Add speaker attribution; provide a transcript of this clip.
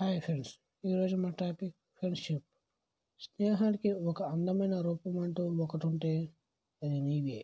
Speaker 1: Hi friends ఈరోజు మా topic friendship. స్నేహానికి ఒక అందమైన రూపం అంటూ ఒకటి ఉంటే అది నీవే.